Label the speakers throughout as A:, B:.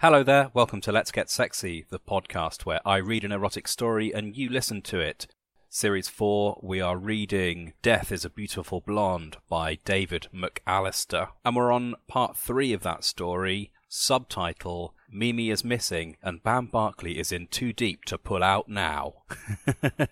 A: Hello there, welcome to Let's Get Sexy, the podcast where I read an erotic story and you listen to it. Series 4, we are reading Death is a Beautiful Blonde by David McAllister. And we're on part 3 of that story, subtitle Mimi is Missing and Bam Barkley is in too deep to pull out now.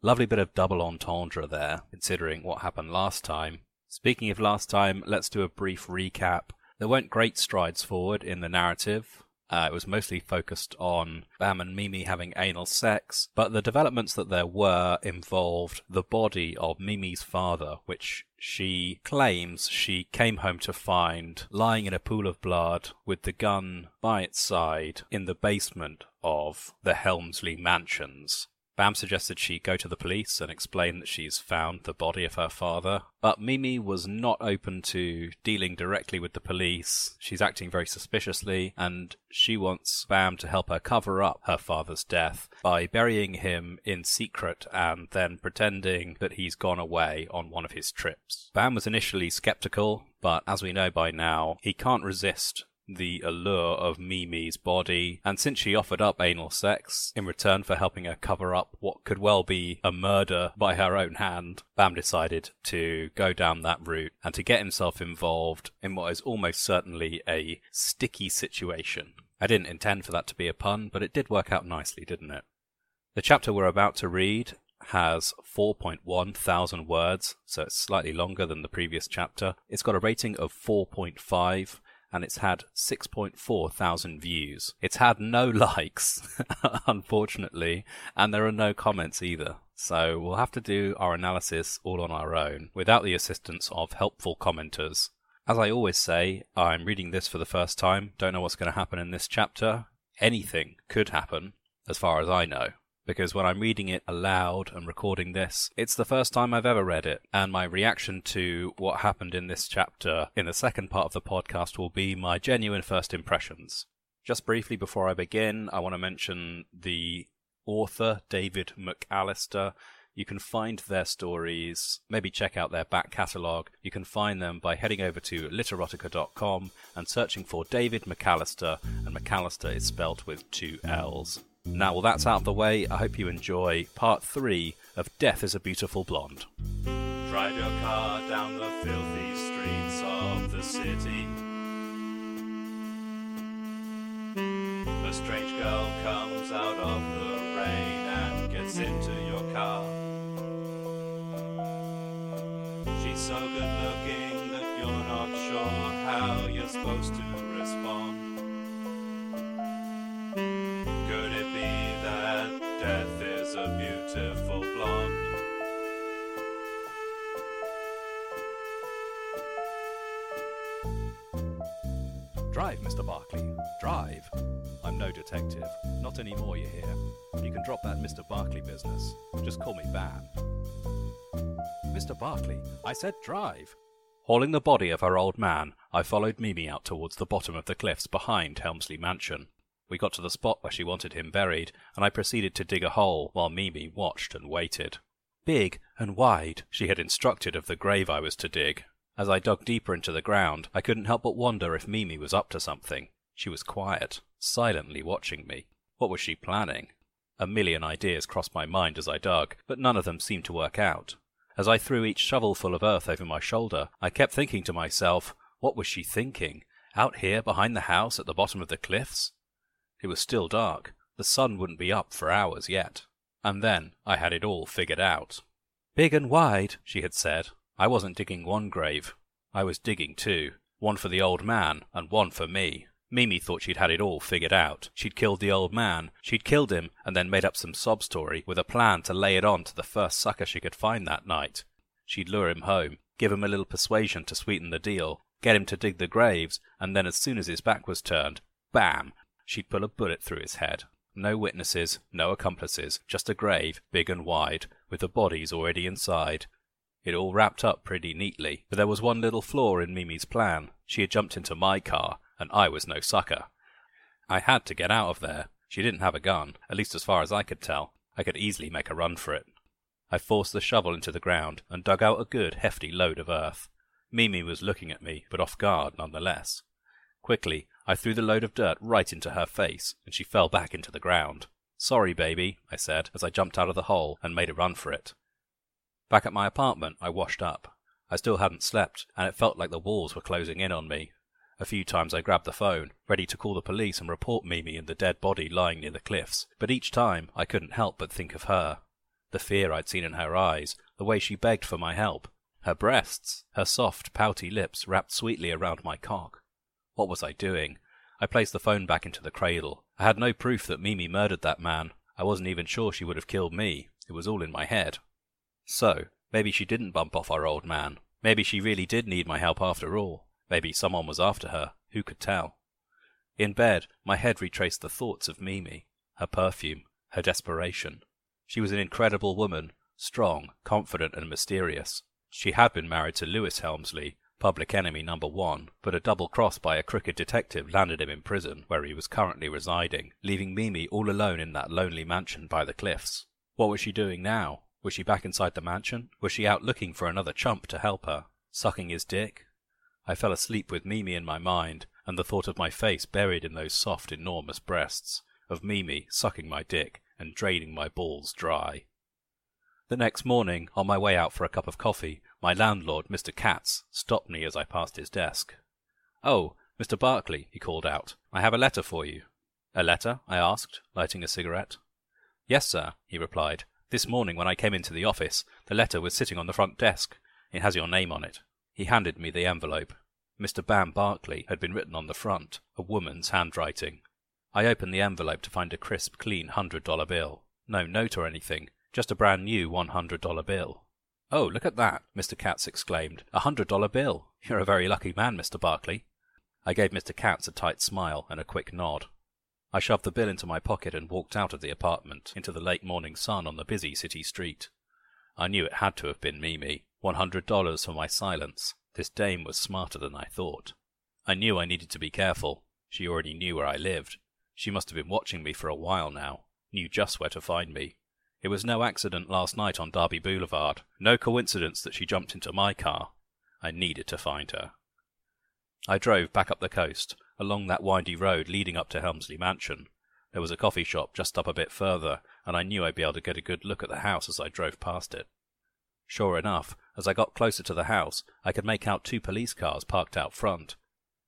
A: Lovely bit of double entendre there, considering what happened last time. Speaking of last time, let's do a brief recap. There weren't great strides forward in the narrative. Uh, it was mostly focused on Bam and Mimi having anal sex, but the developments that there were involved the body of Mimi's father, which she claims she came home to find lying in a pool of blood with the gun by its side in the basement of the Helmsley Mansions. Bam suggested she go to the police and explain that she's found the body of her father, but Mimi was not open to dealing directly with the police. She's acting very suspiciously, and she wants Bam to help her cover up her father's death by burying him in secret and then pretending that he's gone away on one of his trips. Bam was initially skeptical, but as we know by now, he can't resist the allure of Mimi's body, and since she offered up anal sex in return for helping her cover up what could well be a murder by her own hand, Bam decided to go down that route and to get himself involved in what is almost certainly a sticky situation. I didn't intend for that to be a pun, but it did work out nicely, didn't it? The chapter we're about to read has 4.1 thousand words, so it's slightly longer than the previous chapter. It's got a rating of 4.5 and it's had 6.4 thousand views. It's had no likes, unfortunately, and there are no comments either. So we'll have to do our analysis all on our own without the assistance of helpful commenters. As I always say, I'm reading this for the first time, don't know what's going to happen in this chapter. Anything could happen, as far as I know because when I'm reading it aloud and recording this, it's the first time I've ever read it, and my reaction to what happened in this chapter in the second part of the podcast will be my genuine first impressions. Just briefly before I begin, I want to mention the author, David McAllister. You can find their stories, maybe check out their back catalogue. You can find them by heading over to literotica.com and searching for David McAllister, and McAllister is spelt with two L's. Now, well, that's out of the way. I hope you enjoy part three of Death is a Beautiful Blonde.
B: Drive your car down the filthy streets of the city. A strange girl comes out of the rain and gets into your car. She's so good looking that you're not sure how you're supposed to
A: Drive, Mr. Barkley. Drive. I'm no detective. Not anymore, you hear. You can drop that Mr. Barkley business. Just call me Bam. Mr. Barkley, I said drive. Hauling the body of our old man, I followed Mimi out towards the bottom of the cliffs behind Helmsley Mansion. We got to the spot where she wanted him buried, and I proceeded to dig a hole while Mimi watched and waited. Big and wide, she had instructed of the grave I was to dig. As I dug deeper into the ground, I couldn't help but wonder if Mimi was up to something. She was quiet, silently watching me. What was she planning? A million ideas crossed my mind as I dug, but none of them seemed to work out. As I threw each shovelful of earth over my shoulder, I kept thinking to myself, what was she thinking? Out here behind the house at the bottom of the cliffs? It was still dark. The sun wouldn't be up for hours yet. And then I had it all figured out. Big and wide, she had said. I wasn't digging one grave. I was digging two. One for the old man, and one for me. Mimi thought she'd had it all figured out. She'd killed the old man. She'd killed him and then made up some sob story with a plan to lay it on to the first sucker she could find that night. She'd lure him home, give him a little persuasion to sweeten the deal, get him to dig the graves, and then as soon as his back was turned, bam! She'd pull a bullet through his head. No witnesses, no accomplices, just a grave, big and wide, with the bodies already inside. It all wrapped up pretty neatly, but there was one little flaw in Mimi's plan. She had jumped into my car, and I was no sucker. I had to get out of there. She didn't have a gun, at least as far as I could tell. I could easily make a run for it. I forced the shovel into the ground and dug out a good hefty load of earth. Mimi was looking at me, but off guard none the less. Quickly, I threw the load of dirt right into her face, and she fell back into the ground. Sorry, baby, I said as I jumped out of the hole and made a run for it. Back at my apartment, I washed up. I still hadn't slept, and it felt like the walls were closing in on me. A few times I grabbed the phone, ready to call the police and report Mimi and the dead body lying near the cliffs, but each time I couldn't help but think of her. The fear I'd seen in her eyes, the way she begged for my help, her breasts, her soft, pouty lips wrapped sweetly around my cock. What was I doing? I placed the phone back into the cradle. I had no proof that Mimi murdered that man. I wasn't even sure she would have killed me. It was all in my head. So, maybe she didn't bump off our old man. Maybe she really did need my help after all. Maybe someone was after her. Who could tell? In bed, my head retraced the thoughts of Mimi, her perfume, her desperation. She was an incredible woman, strong, confident, and mysterious. She had been married to Lewis Helmsley, public enemy number one, but a double cross by a crooked detective landed him in prison, where he was currently residing, leaving Mimi all alone in that lonely mansion by the cliffs. What was she doing now? Was she back inside the mansion? Was she out looking for another chump to help her? Sucking his dick? I fell asleep with Mimi in my mind, and the thought of my face buried in those soft, enormous breasts, of Mimi sucking my dick and draining my balls dry. The next morning, on my way out for a cup of coffee, my landlord, Mr. Katz, stopped me as I passed his desk. Oh, Mr. Barkley, he called out, I have a letter for you. A letter? I asked, lighting a cigarette. Yes, sir, he replied. This morning when I came into the office, the letter was sitting on the front desk. It has your name on it. He handed me the envelope. Mr. Bam Barkley had been written on the front, a woman's handwriting. I opened the envelope to find a crisp, clean hundred dollar bill. No note or anything, just a brand new one hundred dollar bill. Oh, look at that, Mr. Katz exclaimed. A hundred dollar bill. You're a very lucky man, Mr. Barkley. I gave Mr. Katz a tight smile and a quick nod. I shoved the bill into my pocket and walked out of the apartment into the late morning sun on the busy city street. I knew it had to have been Mimi. One hundred dollars for my silence. This dame was smarter than I thought. I knew I needed to be careful. She already knew where I lived. She must have been watching me for a while now, knew just where to find me. It was no accident last night on Derby Boulevard, no coincidence that she jumped into my car. I needed to find her. I drove back up the coast, along that windy road leading up to Helmsley Mansion. There was a coffee shop just up a bit further, and I knew I'd be able to get a good look at the house as I drove past it. Sure enough, as I got closer to the house, I could make out two police cars parked out front.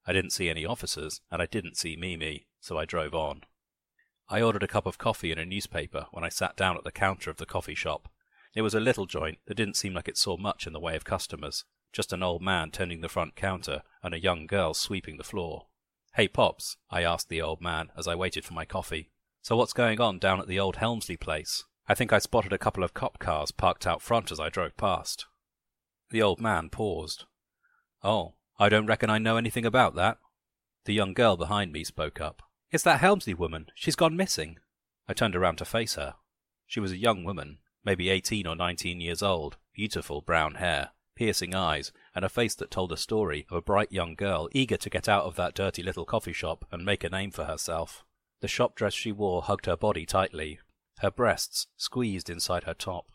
A: I didn't see any officers, and I didn't see Mimi, so I drove on. I ordered a cup of coffee and a newspaper when I sat down at the counter of the coffee shop. It was a little joint that didn't seem like it saw much in the way of customers, just an old man tending the front counter and a young girl sweeping the floor. Hey, Pops, I asked the old man as I waited for my coffee. So what's going on down at the old Helmsley place? I think I spotted a couple of cop cars parked out front as I drove past. The old man paused. Oh, I don't reckon I know anything about that. The young girl behind me spoke up. It's that Helmsley woman. She's gone missing. I turned around to face her. She was a young woman, maybe eighteen or nineteen years old, beautiful brown hair, piercing eyes, and a face that told a story of a bright young girl eager to get out of that dirty little coffee shop and make a name for herself. The shop dress she wore hugged her body tightly, her breasts squeezed inside her top.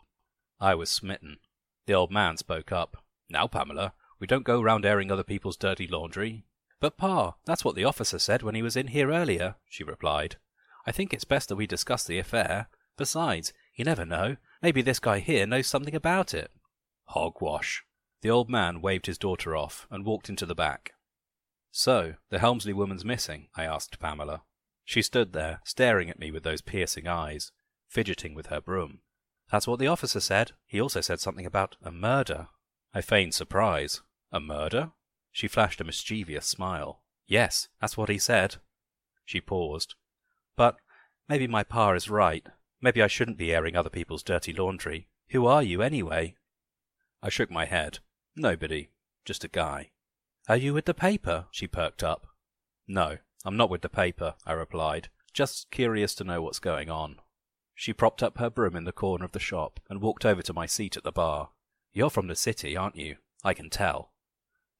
A: I was smitten. The old man spoke up. Now, Pamela, we don't go round airing other people's dirty laundry. But, Pa, that's what the officer said when he was in here earlier, she replied. I think it's best that we discuss the affair. Besides, you never know. Maybe this guy here knows something about it. Hogwash. The old man waved his daughter off and walked into the back. So, the Helmsley woman's missing? I asked Pamela. She stood there, staring at me with those piercing eyes, fidgeting with her broom. That's what the officer said. He also said something about a murder. I feigned surprise. A murder? She flashed a mischievous smile. Yes, that's what he said. She paused. But maybe my pa is right. Maybe I shouldn't be airing other people's dirty laundry. Who are you, anyway? I shook my head. Nobody. Just a guy. Are you with the paper? She perked up. No, I'm not with the paper, I replied. Just curious to know what's going on. She propped up her broom in the corner of the shop and walked over to my seat at the bar. You're from the city, aren't you? I can tell.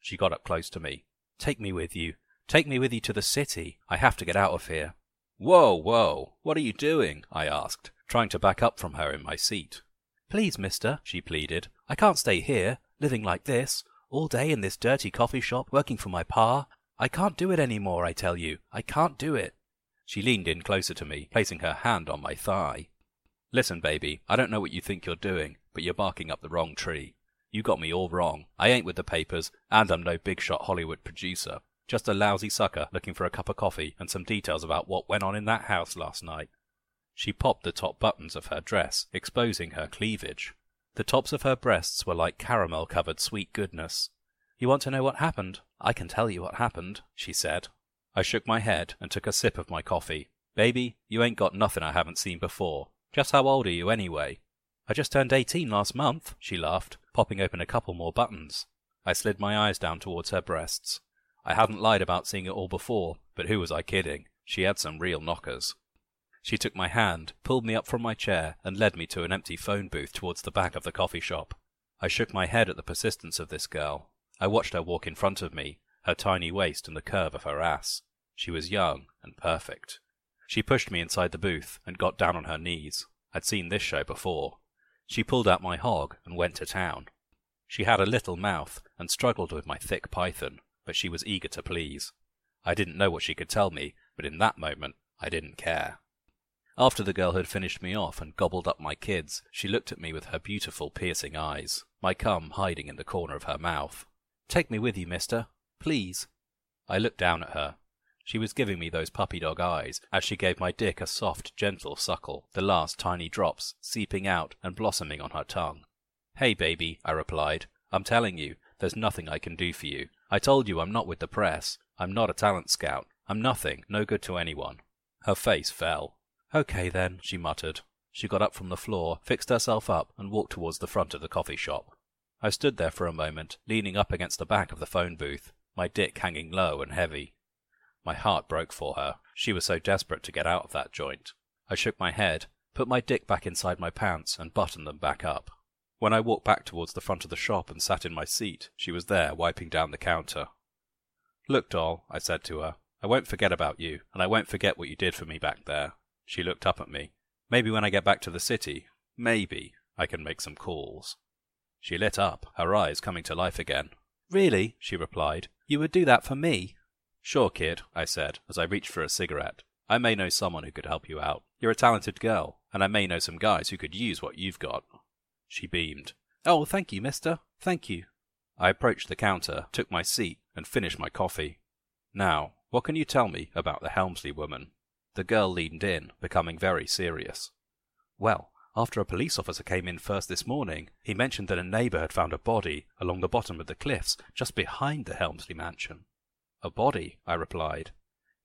A: She got up close to me. Take me with you. Take me with you to the city. I have to get out of here. Whoa, whoa. What are you doing? I asked, trying to back up from her in my seat. Please, mister, she pleaded. I can't stay here, living like this, all day in this dirty coffee shop, working for my pa. I can't do it any more, I tell you. I can't do it. She leaned in closer to me, placing her hand on my thigh. Listen, baby, I don't know what you think you're doing, but you're barking up the wrong tree. You got me all wrong. I ain't with the papers, and I'm no big shot Hollywood producer. Just a lousy sucker looking for a cup of coffee and some details about what went on in that house last night. She popped the top buttons of her dress, exposing her cleavage. The tops of her breasts were like caramel covered sweet goodness. You want to know what happened? I can tell you what happened, she said. I shook my head and took a sip of my coffee. Baby, you ain't got nothing I haven't seen before. Just how old are you anyway? I just turned eighteen last month, she laughed, popping open a couple more buttons. I slid my eyes down towards her breasts. I hadn't lied about seeing it all before, but who was I kidding? She had some real knockers. She took my hand, pulled me up from my chair, and led me to an empty phone booth towards the back of the coffee shop. I shook my head at the persistence of this girl. I watched her walk in front of me, her tiny waist and the curve of her ass. She was young and perfect. She pushed me inside the booth and got down on her knees. I'd seen this show before. She pulled out my hog and went to town. She had a little mouth and struggled with my thick python, but she was eager to please. I didn't know what she could tell me, but in that moment I didn't care. After the girl had finished me off and gobbled up my kids, she looked at me with her beautiful piercing eyes, my cum hiding in the corner of her mouth. Take me with you, mister. Please. I looked down at her. She was giving me those puppy dog eyes as she gave my dick a soft, gentle suckle, the last tiny drops seeping out and blossoming on her tongue. Hey, baby, I replied. I'm telling you, there's nothing I can do for you. I told you I'm not with the press. I'm not a talent scout. I'm nothing, no good to anyone. Her face fell. Okay then, she muttered. She got up from the floor, fixed herself up, and walked towards the front of the coffee shop. I stood there for a moment, leaning up against the back of the phone booth, my dick hanging low and heavy. My heart broke for her. She was so desperate to get out of that joint. I shook my head, put my dick back inside my pants, and buttoned them back up. When I walked back towards the front of the shop and sat in my seat, she was there, wiping down the counter. Look, doll, I said to her, I won't forget about you, and I won't forget what you did for me back there. She looked up at me. Maybe when I get back to the city, maybe I can make some calls. She lit up, her eyes coming to life again. Really? she replied. You would do that for me? Sure, kid, I said, as I reached for a cigarette. I may know someone who could help you out. You're a talented girl, and I may know some guys who could use what you've got. She beamed. Oh, thank you, mister. Thank you. I approached the counter, took my seat, and finished my coffee. Now, what can you tell me about the Helmsley woman? The girl leaned in, becoming very serious. Well, after a police officer came in first this morning, he mentioned that a neighbour had found a body along the bottom of the cliffs just behind the Helmsley mansion. A body, I replied.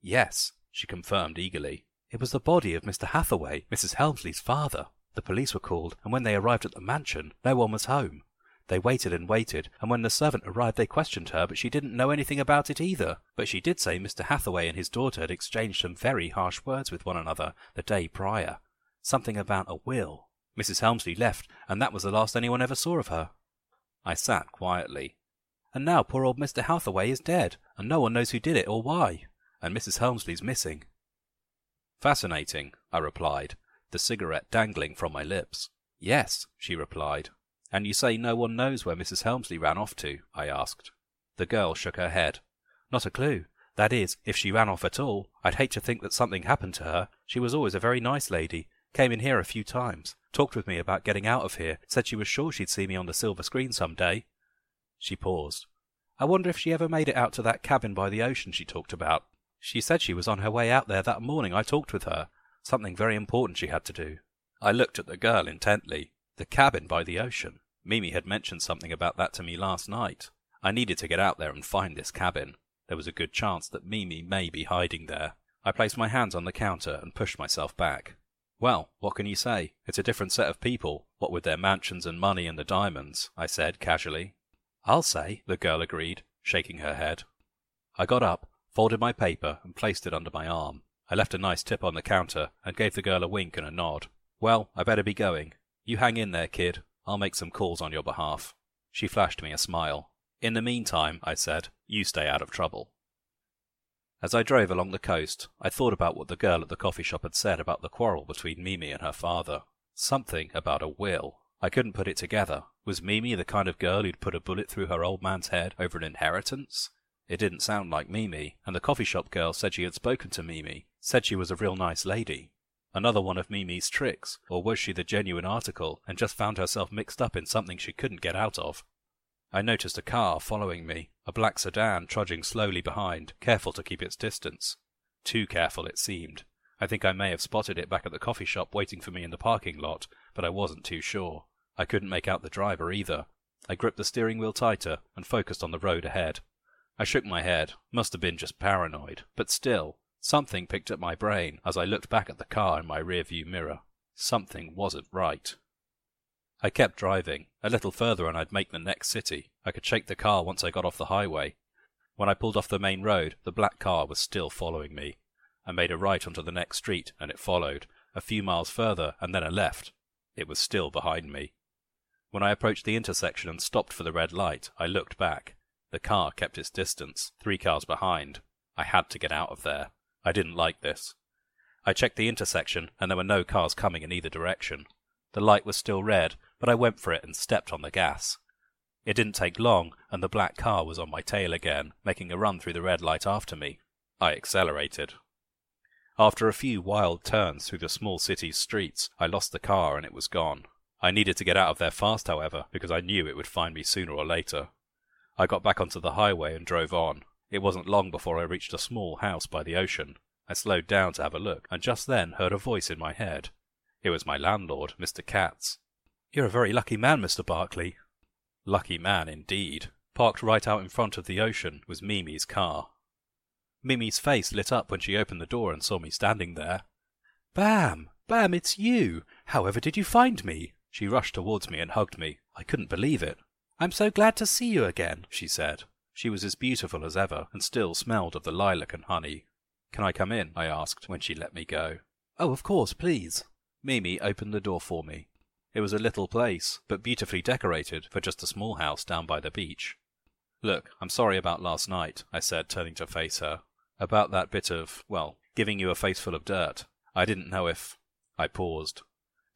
A: Yes, she confirmed eagerly. It was the body of Mr. Hathaway, Mrs. Helmsley's father. The police were called, and when they arrived at the mansion, no one was home. They waited and waited, and when the servant arrived they questioned her, but she didn't know anything about it either. But she did say Mr. Hathaway and his daughter had exchanged some very harsh words with one another the day prior. Something about a will. Mrs. Helmsley left, and that was the last anyone ever saw of her. I sat quietly. And now poor old Mr. Hathaway is dead, and no one knows who did it or why, and Mrs. Helmsley's missing. Fascinating, I replied, the cigarette dangling from my lips. Yes, she replied. And you say no one knows where Mrs. Helmsley ran off to? I asked. The girl shook her head. Not a clue. That is, if she ran off at all. I'd hate to think that something happened to her. She was always a very nice lady. Came in here a few times. Talked with me about getting out of here. Said she was sure she'd see me on the silver screen some day. She paused. I wonder if she ever made it out to that cabin by the ocean she talked about. She said she was on her way out there that morning I talked with her. Something very important she had to do. I looked at the girl intently. The cabin by the ocean. Mimi had mentioned something about that to me last night. I needed to get out there and find this cabin. There was a good chance that Mimi may be hiding there. I placed my hands on the counter and pushed myself back. Well, what can you say? It's a different set of people, what with their mansions and money and the diamonds, I said casually. I'll say, the girl agreed, shaking her head. I got up, folded my paper, and placed it under my arm. I left a nice tip on the counter and gave the girl a wink and a nod. Well, I better be going. You hang in there, kid. I'll make some calls on your behalf. She flashed me a smile. In the meantime, I said, you stay out of trouble. As I drove along the coast, I thought about what the girl at the coffee shop had said about the quarrel between Mimi and her father. Something about a will. I couldn't put it together. Was Mimi the kind of girl who'd put a bullet through her old man's head over an inheritance? It didn't sound like Mimi, and the coffee shop girl said she had spoken to Mimi, said she was a real nice lady. Another one of Mimi's tricks, or was she the genuine article and just found herself mixed up in something she couldn't get out of? I noticed a car following me, a black sedan trudging slowly behind, careful to keep its distance. Too careful, it seemed. I think I may have spotted it back at the coffee shop waiting for me in the parking lot, but I wasn't too sure. I couldn't make out the driver either. I gripped the steering wheel tighter and focused on the road ahead. I shook my head. Must have been just paranoid. But still, something picked at my brain as I looked back at the car in my rearview mirror. Something wasn't right. I kept driving. A little further and I'd make the next city. I could shake the car once I got off the highway. When I pulled off the main road, the black car was still following me. I made a right onto the next street, and it followed. A few miles further, and then a left. It was still behind me. When I approached the intersection and stopped for the red light, I looked back. The car kept its distance, three cars behind. I had to get out of there. I didn't like this. I checked the intersection, and there were no cars coming in either direction. The light was still red, but I went for it and stepped on the gas. It didn't take long, and the black car was on my tail again, making a run through the red light after me. I accelerated. After a few wild turns through the small city's streets, I lost the car and it was gone. I needed to get out of there fast, however, because I knew it would find me sooner or later. I got back onto the highway and drove on. It wasn't long before I reached a small house by the ocean. I slowed down to have a look, and just then heard a voice in my head. It was my landlord, Mr. Katz. You're a very lucky man, Mr. Barkley, Lucky man indeed. Parked right out in front of the ocean was Mimi's car. Mimi's face lit up when she opened the door and saw me standing there. Bam! Bam, it's you! However did you find me? She rushed towards me and hugged me. I couldn't believe it. I'm so glad to see you again, she said. She was as beautiful as ever, and still smelled of the lilac and honey. Can I come in? I asked when she let me go. Oh, of course, please. Mimi opened the door for me. It was a little place, but beautifully decorated for just a small house down by the beach. Look, I'm sorry about last night, I said, turning to face her. About that bit of, well, giving you a face full of dirt. I didn't know if. I paused.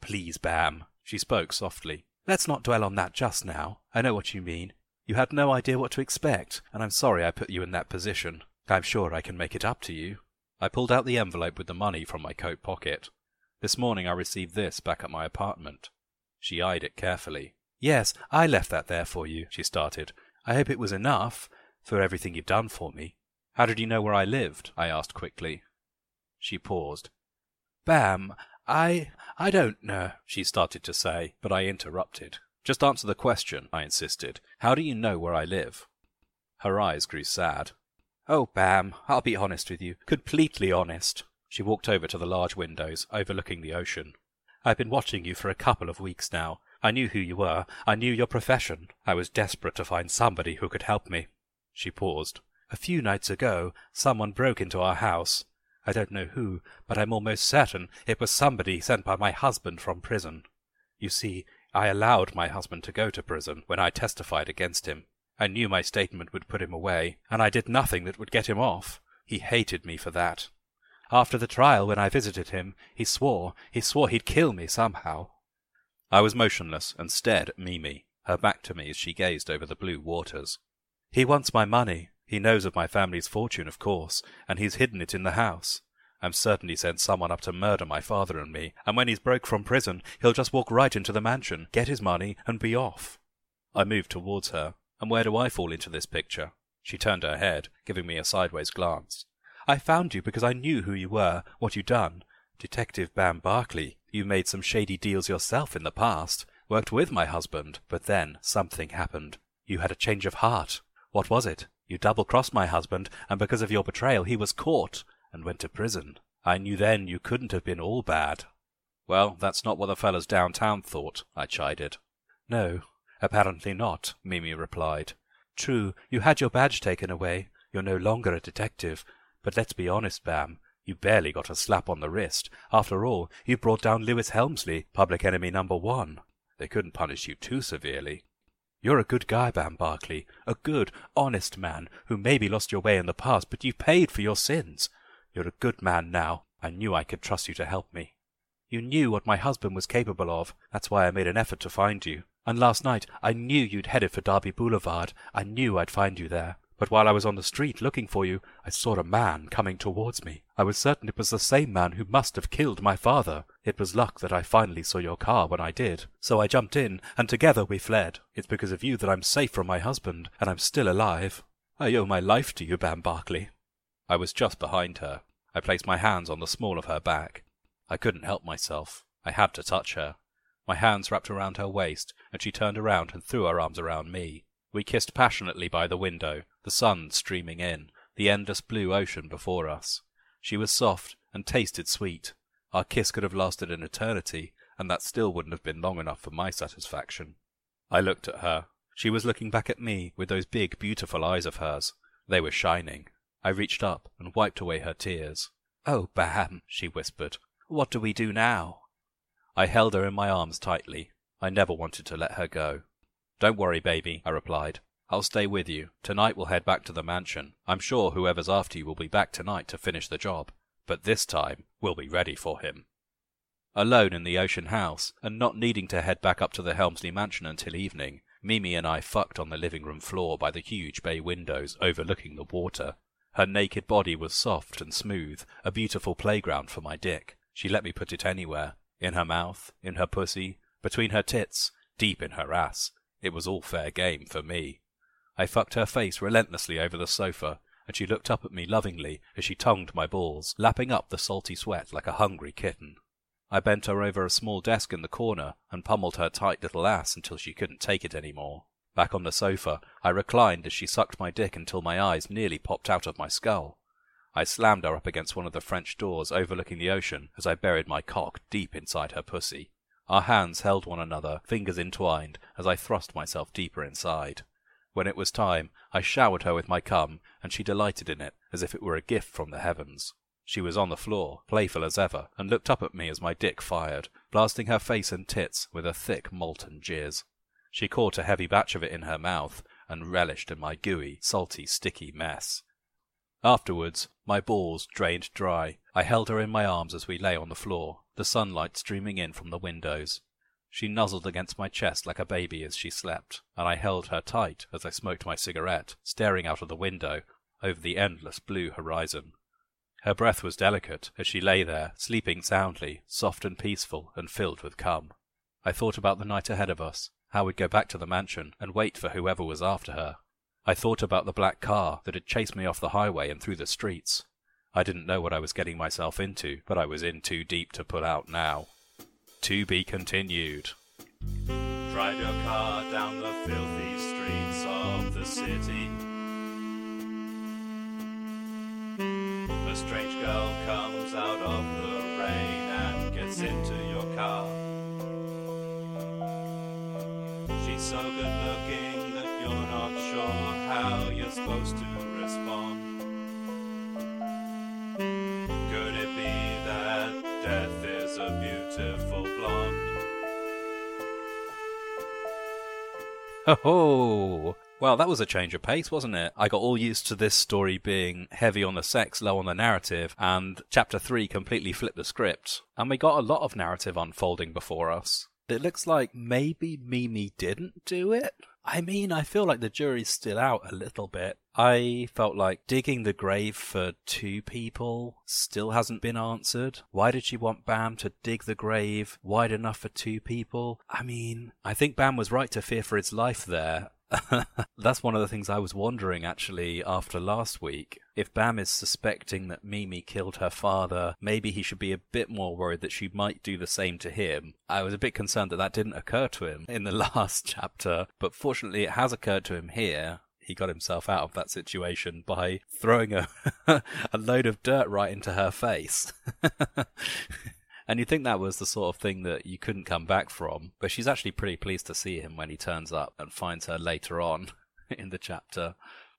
A: Please, Bam. She spoke softly. Let's not dwell on that just now. I know what you mean. You had no idea what to expect, and I'm sorry I put you in that position. I'm sure I can make it up to you. I pulled out the envelope with the money from my coat pocket. This morning I received this back at my apartment. She eyed it carefully. Yes, I left that there for you, she started. I hope it was enough for everything you've done for me. How did you know where I lived? I asked quickly. She paused. Bam, I I don't know, she started to say, but I interrupted. Just answer the question, I insisted. How do you know where I live? Her eyes grew sad. Oh, Bam, I'll be honest with you, completely honest. She walked over to the large windows overlooking the ocean. I've been watching you for a couple of weeks now. I knew who you were. I knew your profession. I was desperate to find somebody who could help me. She paused. A few nights ago, someone broke into our house. I don't know who, but I'm almost certain it was somebody sent by my husband from prison. You see, I allowed my husband to go to prison when I testified against him. I knew my statement would put him away, and I did nothing that would get him off. He hated me for that. After the trial, when I visited him, he swore, he swore he'd kill me somehow. I was motionless and stared at Mimi, her back to me as she gazed over the blue waters. He wants my money. He knows of my family's fortune, of course, and he's hidden it in the house. I'm certain he sent someone up to murder my father and me, and when he's broke from prison, he'll just walk right into the mansion, get his money, and be off. I moved towards her. And where do I fall into this picture? She turned her head, giving me a sideways glance. I found you because I knew who you were, what you'd done. Detective Bam Barkley, you made some shady deals yourself in the past, worked with my husband, but then something happened. You had a change of heart. What was it? You double-crossed my husband, and because of your betrayal he was caught and went to prison. I knew then you couldn't have been all bad. Well, that's not what the fellows downtown thought, I chided. No, apparently not, Mimi replied. True, you had your badge taken away. You're no longer a detective, but let's be honest, Bam. You barely got a slap on the wrist. After all, you brought down Lewis Helmsley, public enemy number one. They couldn't punish you too severely. You're a good guy, Bam Barkley. A good, honest man who maybe lost your way in the past, but you've paid for your sins. You're a good man now. I knew I could trust you to help me. You knew what my husband was capable of. That's why I made an effort to find you. And last night I knew you'd headed for Derby Boulevard. I knew I'd find you there. But while I was on the street looking for you, I saw a man coming towards me. I was certain it was the same man who must have killed my father. It was luck that I finally saw your car when I did. So I jumped in, and together we fled. It's because of you that I'm safe from my husband, and I'm still alive. I owe my life to you, Bam Barkley. I was just behind her. I placed my hands on the small of her back. I couldn't help myself. I had to touch her. My hands wrapped around her waist, and she turned around and threw her arms around me. We kissed passionately by the window, the sun streaming in, the endless blue ocean before us. She was soft and tasted sweet. Our kiss could have lasted an eternity, and that still wouldn't have been long enough for my satisfaction. I looked at her. She was looking back at me with those big, beautiful eyes of hers. They were shining. I reached up and wiped away her tears. Oh, Bam, she whispered. What do we do now? I held her in my arms tightly. I never wanted to let her go. Don't worry, baby, I replied. I'll stay with you. Tonight we'll head back to the mansion. I'm sure whoever's after you will be back tonight to finish the job. But this time, we'll be ready for him. Alone in the ocean house, and not needing to head back up to the Helmsley mansion until evening, Mimi and I fucked on the living room floor by the huge bay windows overlooking the water. Her naked body was soft and smooth, a beautiful playground for my dick. She let me put it anywhere. In her mouth, in her pussy, between her tits, deep in her ass. It was all fair game for me. I fucked her face relentlessly over the sofa, and she looked up at me lovingly as she tongued my balls, lapping up the salty sweat like a hungry kitten. I bent her over a small desk in the corner and pummeled her tight little ass until she couldn't take it any more. Back on the sofa, I reclined as she sucked my dick until my eyes nearly popped out of my skull. I slammed her up against one of the French doors overlooking the ocean as I buried my cock deep inside her pussy. Our hands held one another, fingers entwined, as I thrust myself deeper inside. When it was time, I showered her with my cum, and she delighted in it as if it were a gift from the heavens. She was on the floor, playful as ever, and looked up at me as my dick fired, blasting her face and tits with a thick molten jizz. She caught a heavy batch of it in her mouth, and relished in my gooey, salty, sticky mess. Afterwards, my balls drained dry. I held her in my arms as we lay on the floor, the sunlight streaming in from the windows. She nuzzled against my chest like a baby as she slept, and I held her tight as I smoked my cigarette, staring out of the window over the endless blue horizon. Her breath was delicate as she lay there, sleeping soundly, soft and peaceful, and filled with cum. I thought about the night ahead of us, how we'd go back to the mansion and wait for whoever was after her. I thought about the black car that had chased me off the highway and through the streets. I didn't know what I was getting myself into, but I was in too deep to pull out now. To be continued.
B: Drive your car down the filthy streets of the city. A strange girl comes out of the rain and gets into your car. So good looking that you're not sure how you're supposed to respond. Could it be that death is a beautiful blonde?
A: Ho! Well, that was a change of pace, wasn't it? I got all used to this story being heavy on the sex, low on the narrative, and chapter 3 completely flipped the script. And we got a lot of narrative unfolding before us. It looks like maybe Mimi didn't do it. I mean, I feel like the jury's still out a little bit. I felt like digging the grave for two people still hasn't been answered. Why did she want Bam to dig the grave wide enough for two people? I mean, I think Bam was right to fear for his life there. That's one of the things I was wondering actually after last week. If Bam is suspecting that Mimi killed her father, maybe he should be a bit more worried that she might do the same to him. I was a bit concerned that that didn't occur to him in the last chapter, but fortunately it has occurred to him here. He got himself out of that situation by throwing a, a load of dirt right into her face. And you'd think that was the sort of thing that you couldn't come back from. But she's actually pretty pleased to see him when he turns up and finds her later on in the chapter.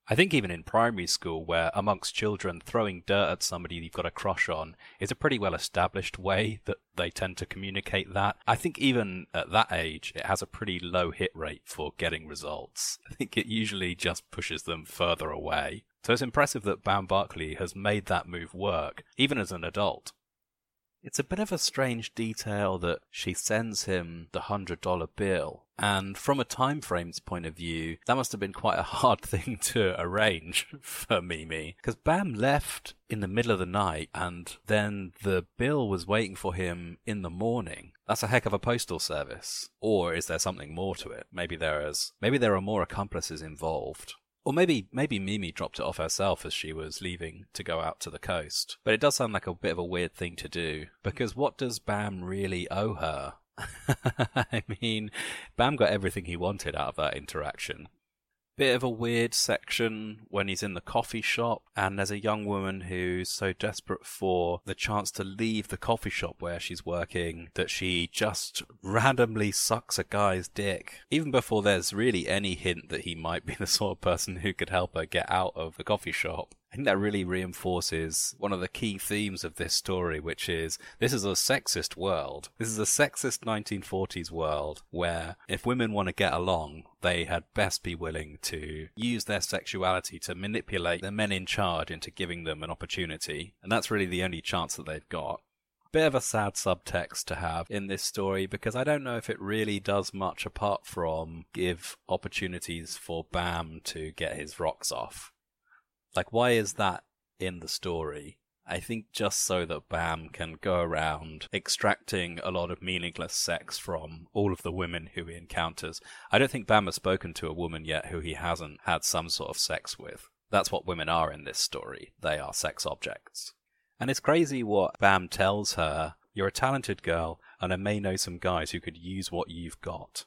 A: I think even in primary school, where amongst children, throwing dirt at somebody you've got a crush on is a pretty well established way that they tend to communicate that. I think even at that age, it has a pretty low hit rate for getting results. I think it usually just pushes them further away. So it's impressive that Bam Barkley has made that move work, even as an adult. It's a bit of a strange detail that she sends him the hundred dollar bill And from a time frames point of view, that must have been quite a hard thing to arrange for Mimi. Because Bam left in the middle of the night and then the bill was waiting for him in the morning. That's a heck of a postal service. Or is there something more to it? Maybe there is maybe there are more accomplices involved. Or maybe maybe Mimi dropped it off herself as she was leaving to go out to the coast. But it does sound like a bit of a weird thing to do because what does Bam really owe her? I mean, Bam got everything he wanted out of that interaction. Bit of a weird section when he's in the coffee shop, and there's a young woman who's so desperate for the chance to leave the coffee shop where she's working that she just randomly sucks a guy's dick, even before there's really any hint that he might be the sort of person who could help her get out of the coffee shop. I think that really reinforces one of the key themes of this story, which is this is a sexist world. This is a sexist 1940s world where if women want to get along, they had best be willing to use their sexuality to manipulate the men in charge into giving them an opportunity. And that's really the only chance that they've got bit of a sad subtext to have in this story because I don't know if it really does much apart from give opportunities for Bam to get his rocks off. Like, why is that in the story? I think just so that Bam can go around extracting a lot of meaningless sex from all of the women who he encounters. I don't think Bam has spoken to a woman yet who he hasn't had some sort of sex with. That's what women are in this story. They are sex objects. And it's crazy what Bam tells her. You're a talented girl, and I may know some guys who could use what you've got.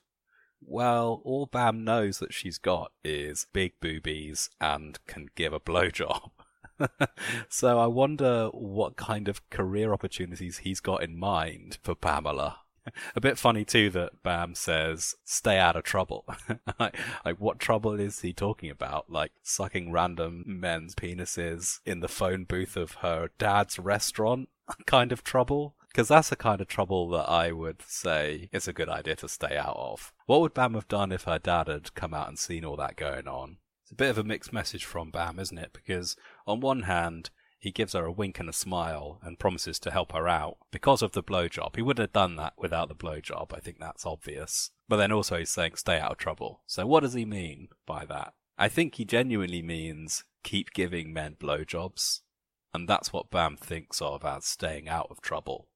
A: Well, all Bam knows that she's got is big boobies and can give a blowjob. so I wonder what kind of career opportunities he's got in mind for Pamela. A bit funny too that Bam says, "Stay out of trouble." like, like, what trouble is he talking about? Like sucking random men's penises in the phone booth of her dad's restaurant? Kind of trouble? Because that's the kind of trouble that I would say is a good idea to stay out of. What would Bam have done if her dad had come out and seen all that going on? It's a bit of a mixed message from Bam, isn't it? Because on one hand, he gives her a wink and a smile and promises to help her out because of the blowjob. He wouldn't have done that without the blowjob. I think that's obvious. But then also he's saying stay out of trouble. So what does he mean by that? I think he genuinely means keep giving men blowjobs. And that's what Bam thinks of as staying out of trouble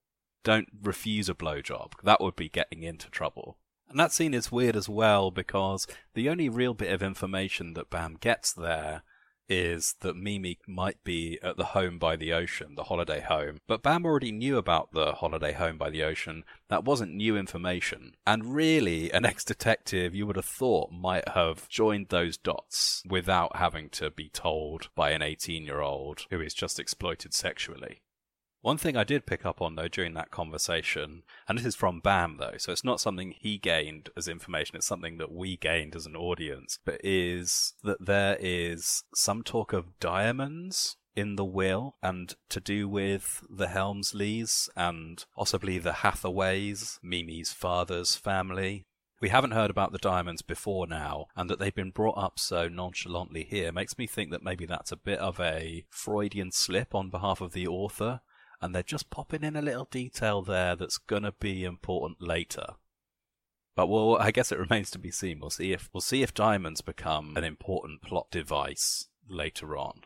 A: don't refuse a blowjob. That would be getting into trouble. And that scene is weird as well because the only real bit of information that Bam gets there is that Mimi might be at the home by the ocean, the holiday home. But Bam already knew about the holiday home by the ocean. That wasn't new information. And really, an ex detective you would have thought might have joined those dots without having to be told by an 18 year old who is just exploited sexually. One thing I did pick up on though during that conversation, and this is from Bam though, so it's not something he gained as information, it's something that we gained as an audience, but is that there is some talk of diamonds in the will and to do with the Helmsleys and possibly the Hathaways, Mimi's father's family. We haven't heard about the diamonds before now, and that they've been brought up so nonchalantly here makes me think that maybe that's a bit of a Freudian slip on behalf of the author and they're just popping in a little detail there that's gonna be important later. But well, I guess it remains to be seen. We'll see if we'll see if diamonds become an important plot device later on.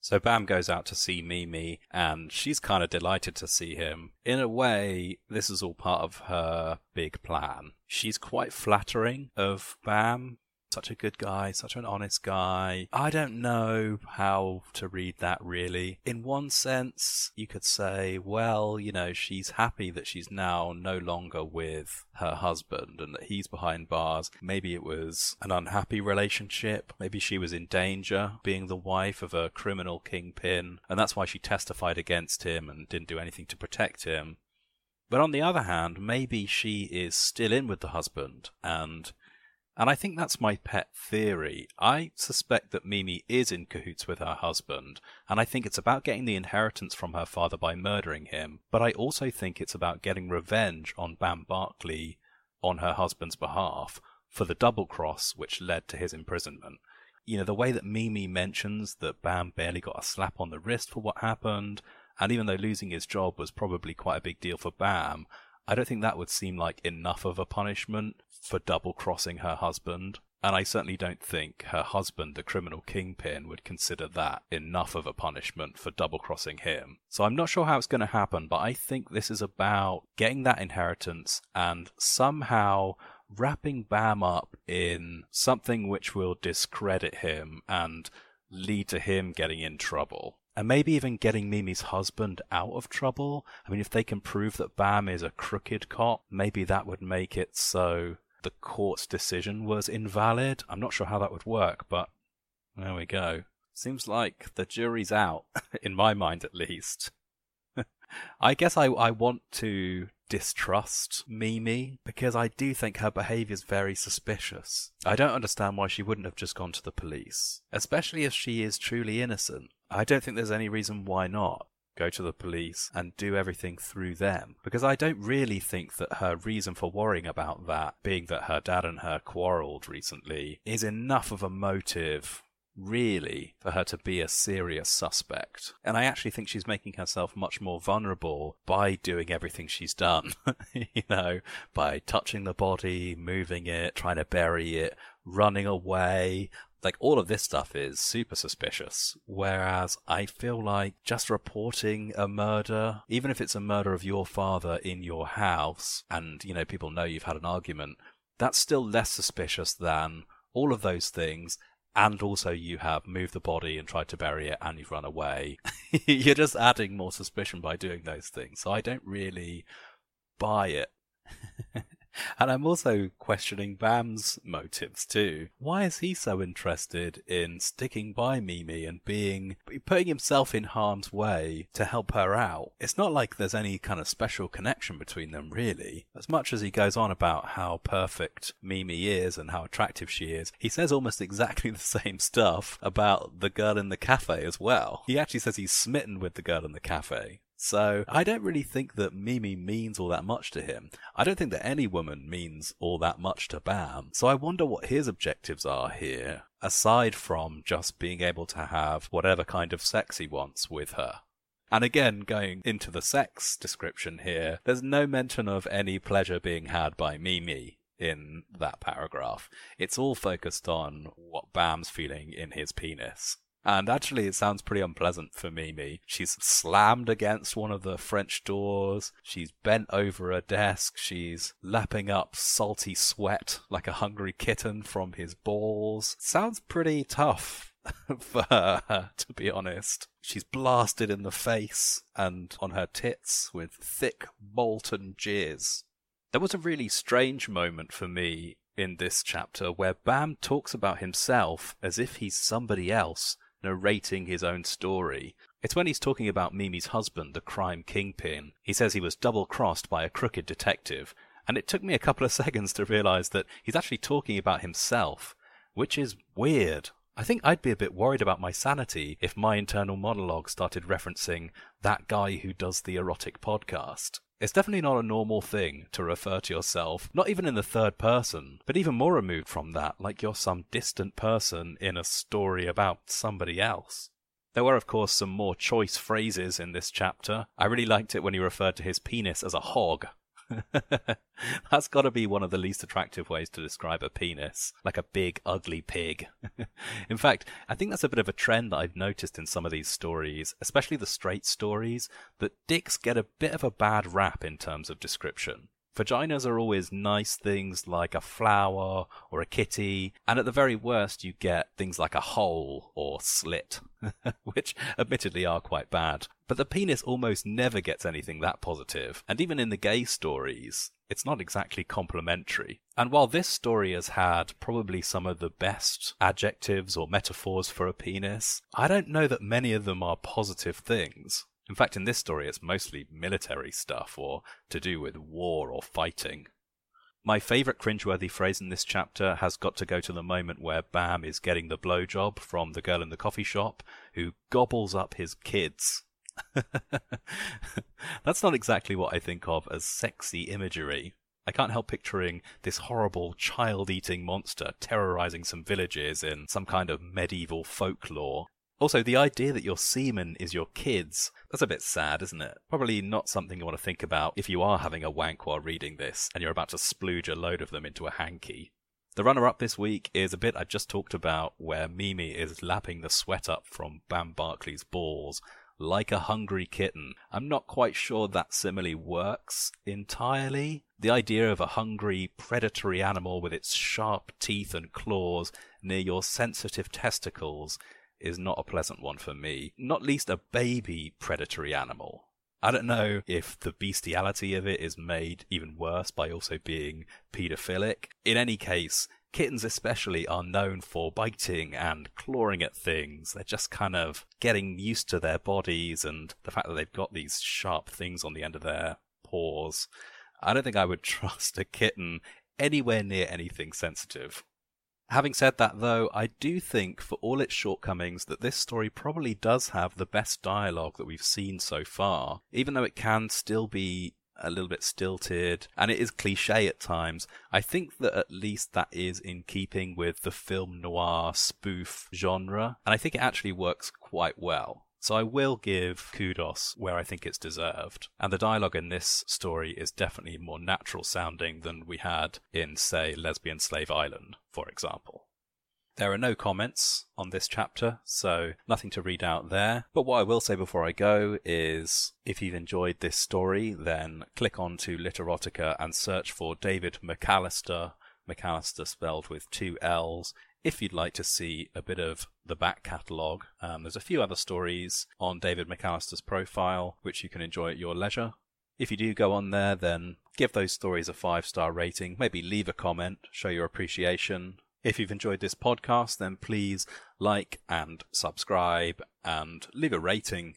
A: So Bam goes out to see Mimi, and she's kind of delighted to see him. In a way, this is all part of her big plan. She's quite flattering of Bam such a good guy, such an honest guy. I don't know how to read that really. In one sense, you could say, well, you know, she's happy that she's now no longer with her husband and that he's behind bars. Maybe it was an unhappy relationship. Maybe she was in danger being the wife of a criminal kingpin, and that's why she testified against him and didn't do anything to protect him. But on the other hand, maybe she is still in with the husband and and I think that's my pet theory. I suspect that Mimi is in cahoots with her husband, and I think it's about getting the inheritance from her father by murdering him, but I also think it's about getting revenge on Bam Barkley on her husband's behalf for the double cross which led to his imprisonment. You know, the way that Mimi mentions that Bam barely got a slap on the wrist for what happened, and even though losing his job was probably quite a big deal for Bam, I don't think that would seem like enough of a punishment for double crossing her husband. And I certainly don't think her husband, the criminal kingpin, would consider that enough of a punishment for double crossing him. So I'm not sure how it's going to happen, but I think this is about getting that inheritance and somehow wrapping Bam up in something which will discredit him and lead to him getting in trouble. And maybe even getting Mimi's husband out of trouble. I mean, if they can prove that Bam is a crooked cop, maybe that would make it so the court's decision was invalid. I'm not sure how that would work, but there we go. Seems like the jury's out, in my mind at least. I guess I, I want to distrust Mimi because I do think her behaviour is very suspicious. I don't understand why she wouldn't have just gone to the police, especially if she is truly innocent. I don't think there's any reason why not go to the police and do everything through them. Because I don't really think that her reason for worrying about that, being that her dad and her quarrelled recently, is enough of a motive really for her to be a serious suspect. And I actually think she's making herself much more vulnerable by doing everything she's done. you know, by touching the body, moving it, trying to bury it, running away, like all of this stuff is super suspicious. Whereas I feel like just reporting a murder, even if it's a murder of your father in your house, and you know people know you've had an argument, that's still less suspicious than all of those things. And also, you have moved the body and tried to bury it, and you've run away. You're just adding more suspicion by doing those things. So I don't really buy it. And I'm also questioning Bam's motives too. Why is he so interested in sticking by Mimi and being putting himself in harm's way to help her out? It's not like there's any kind of special connection between them really. As much as he goes on about how perfect Mimi is and how attractive she is, he says almost exactly the same stuff about the girl in the cafe as well. He actually says he's smitten with the girl in the cafe. So I don't really think that Mimi means all that much to him. I don't think that any woman means all that much to Bam. So I wonder what his objectives are here, aside from just being able to have whatever kind of sex he wants with her. And again, going into the sex description here, there's no mention of any pleasure being had by Mimi in that paragraph. It's all focused on what Bam's feeling in his penis. And actually, it sounds pretty unpleasant for Mimi. She's slammed against one of the French doors. She's bent over a desk. She's lapping up salty sweat like a hungry kitten from his balls. Sounds pretty tough for her, to be honest. She's blasted in the face and on her tits with thick molten jizz. There was a really strange moment for me in this chapter where Bam talks about himself as if he's somebody else narrating his own story. It's when he's talking about Mimi's husband, the crime kingpin. He says he was double crossed by a crooked detective, and it took me a couple of seconds to realize that he's actually talking about himself, which is weird. I think I'd be a bit worried about my sanity if my internal monologue started referencing that guy who does the erotic podcast. It's definitely not a normal thing to refer to yourself, not even in the third person, but even more removed from that, like you're some distant person in a story about somebody else. There were, of course, some more choice phrases in this chapter. I really liked it when he referred to his penis as a hog, That's got to be one of the least attractive ways to describe a penis, like a big, ugly pig. in fact, I think that's a bit of a trend that I've noticed in some of these stories, especially the straight stories, that dicks get a bit of a bad rap in terms of description. Vaginas are always nice things like a flower or a kitty, and at the very worst, you get things like a hole or slit, which admittedly are quite bad. But the penis almost never gets anything that positive, and even in the gay stories, it's not exactly complimentary. And while this story has had probably some of the best adjectives or metaphors for a penis, I don't know that many of them are positive things. In fact, in this story, it's mostly military stuff or to do with war or fighting. My favourite cringeworthy phrase in this chapter has got to go to the moment where Bam is getting the blowjob from the girl in the coffee shop who gobbles up his kids. That's not exactly what I think of as sexy imagery. I can't help picturing this horrible child eating monster terrorizing some villages in some kind of medieval folklore. Also, the idea that your semen is your kids, that's a bit sad, isn't it? Probably not something you want to think about if you are having a wank while reading this and you're about to splooge a load of them into a hanky. The runner up this week is a bit I just talked about where Mimi is lapping the sweat up from Bam Barkley's balls like a hungry kitten. I'm not quite sure that simile works entirely. The idea of a hungry, predatory animal with its sharp teeth and claws near your sensitive testicles is not a pleasant one for me. Not least a baby predatory animal. I don't know if the bestiality of it is made even worse by also being paedophilic. In any case, kittens especially are known for biting and clawing at things. They're just kind of getting used to their bodies and the fact that they've got these sharp things on the end of their paws. I don't think I would trust a kitten anywhere near anything sensitive. Having said that, though, I do think, for all its shortcomings, that this story probably does have the best dialogue that we've seen so far, even though it can still be a little bit stilted and it is cliche at times. I think that at least that is in keeping with the film noir spoof genre, and I think it actually works quite well. So I will give kudos where I think it's deserved. And the dialogue in this story is definitely more natural sounding than we had in, say, Lesbian Slave Island, for example. There are no comments on this chapter, so nothing to read out there. But what I will say before I go is if you've enjoyed this story, then click on to Literotica and search for David McAllister, McAllister spelled with two L's, if you'd like to see a bit of the back catalogue. Um, there's a few other stories on David McAllister's profile, which you can enjoy at your leisure. If you do go on there, then give those stories a five star rating. Maybe leave a comment, show your appreciation. If you've enjoyed this podcast, then please like and subscribe and leave a rating.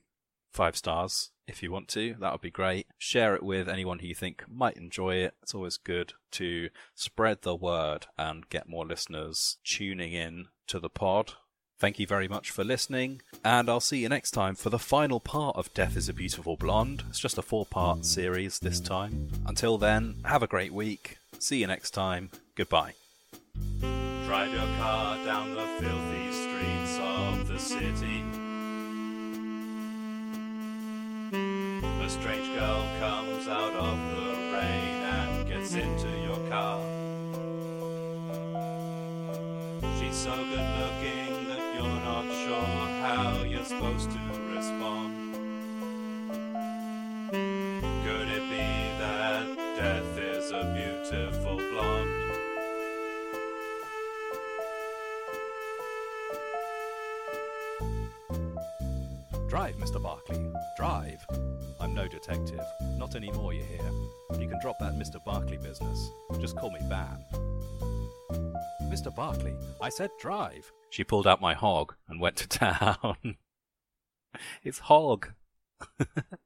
A: Five stars if you want to. That would be great. Share it with anyone who you think might enjoy it. It's always good to spread the word and get more listeners tuning in to the pod. Thank you very much for listening, and I'll see you next time for the final part of Death is a Beautiful Blonde. It's just a four part series this time. Until then, have a great week. See you next time. Goodbye.
B: Drive your car down the filthy streets of the city. Girl comes out of the rain and gets into your car. She's so good looking that you're not sure how you're supposed to respond. Could it be that death is a beautiful blonde?
A: Drive, Mr. Barkley. Drive. I'm no detective. Not anymore, you hear. You can drop that Mr. Barkley business. Just call me Bam. Mr. Barkley, I said drive. She pulled out my hog and went to town. it's hog.